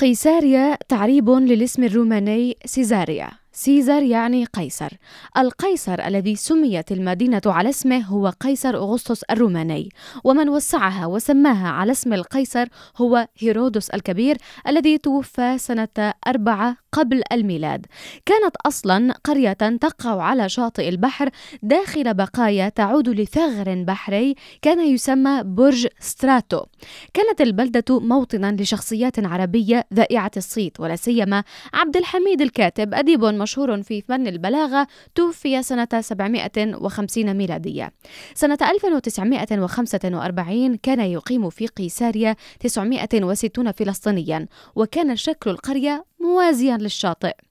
قيساريا تعريب للاسم الروماني سيزاريا. سيزر يعني قيصر. القيصر الذي سميت المدينة على اسمه هو قيصر أغسطس الروماني ومن وسعها وسماها على اسم القيصر هو هيرودس الكبير الذي توفى سنة أربعة قبل الميلاد. كانت أصلا قرية تقع على شاطئ البحر داخل بقايا تعود لثغر بحري كان يسمى برج ستراتو. كانت البلدة موطنا لشخصيات عربية ذائعة الصيت ولا سيما عبد الحميد الكاتب أديب مشهور في فن البلاغة توفي سنة 750 ميلادية. سنة 1945 كان يقيم في قيساريا 960 فلسطينيا وكان شكل القرية موازيا للشاطئ.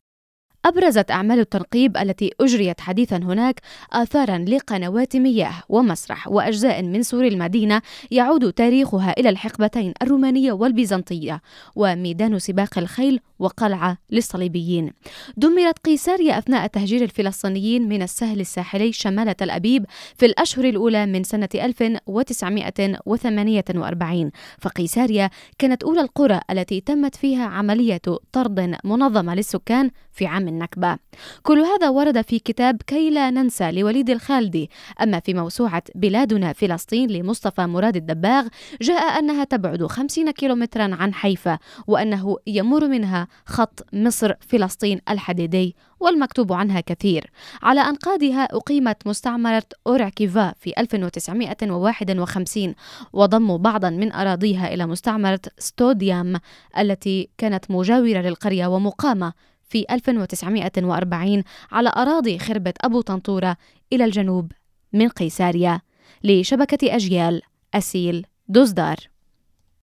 أبرزت أعمال التنقيب التي أجريت حديثا هناك آثارا لقنوات مياه ومسرح وأجزاء من سور المدينة يعود تاريخها إلى الحقبتين الرومانية والبيزنطية وميدان سباق الخيل وقلعة للصليبيين. دمرت قيساريا أثناء تهجير الفلسطينيين من السهل الساحلي شمال تل أبيب في الأشهر الأولى من سنة 1948 فقيساريا كانت أولى القرى التي تمت فيها عملية طرد منظمة للسكان في عام النكبة. كل هذا ورد في كتاب كي لا ننسى لوليد الخالدي. أما في موسوعة بلادنا فلسطين لمصطفى مراد الدباغ جاء أنها تبعد 50 كيلومترا عن حيفا وأنه يمر منها خط مصر فلسطين الحديدي والمكتوب عنها كثير. على أنقاضها أقيمت مستعمرة أورعكيفا في 1951 وضموا بعضا من أراضيها إلى مستعمرة ستوديام التي كانت مجاورة للقرية ومقامة في 1940 على أراضي خربة أبو طنطورة إلى الجنوب من قيساريا لشبكة أجيال أسيل دوزدار.